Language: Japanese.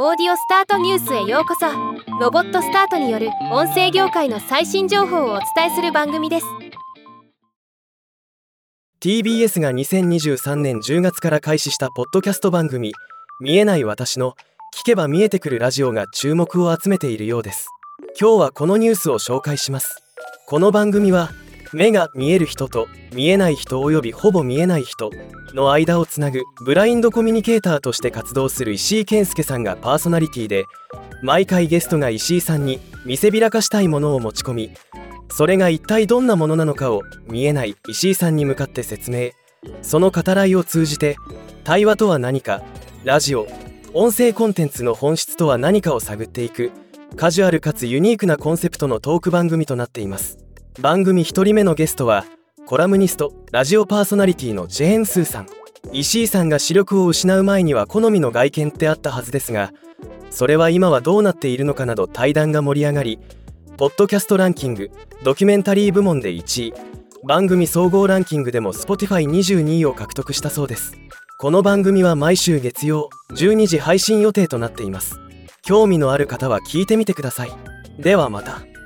オーディオスタートニュースへようこそ。ロボットスタートによる音声業界の最新情報をお伝えする番組です。TBS が2023年10月から開始したポッドキャスト番組「見えない私の聞けば見えてくるラジオ」が注目を集めているようです。今日はこのニュースを紹介します。この番組は目が見える人と見えない人およびほぼ見えない人の間をつなぐブラインドコミュニケーターとして活動する石井健介さんがパーソナリティで毎回ゲストが石井さんに見せびらかしたいものを持ち込みそれが一体どんなものなのかを見えない石井さんに向かって説明。その語らいを通じて対話とは何かラジオ音声コンテンツの本質とは何かを探っていく。カジュアルかつユニークなコンセプトのトーク番組となっています。番組1人目のゲストはコラムニストラジオパーソナリティのジェーン・スーさん。石井さんが視力を失う前には好みの外見ってあったはずですがそれは今はどうなっているのかなど対談が盛り上がりポッドキャストランキングドキュメンタリー部門で1位。番組総合ランキングでも Spotify22 位を獲得したそうです。この番組は毎週月曜12時配信予定となっています。興味のある方は聞いてみてください。ではまた。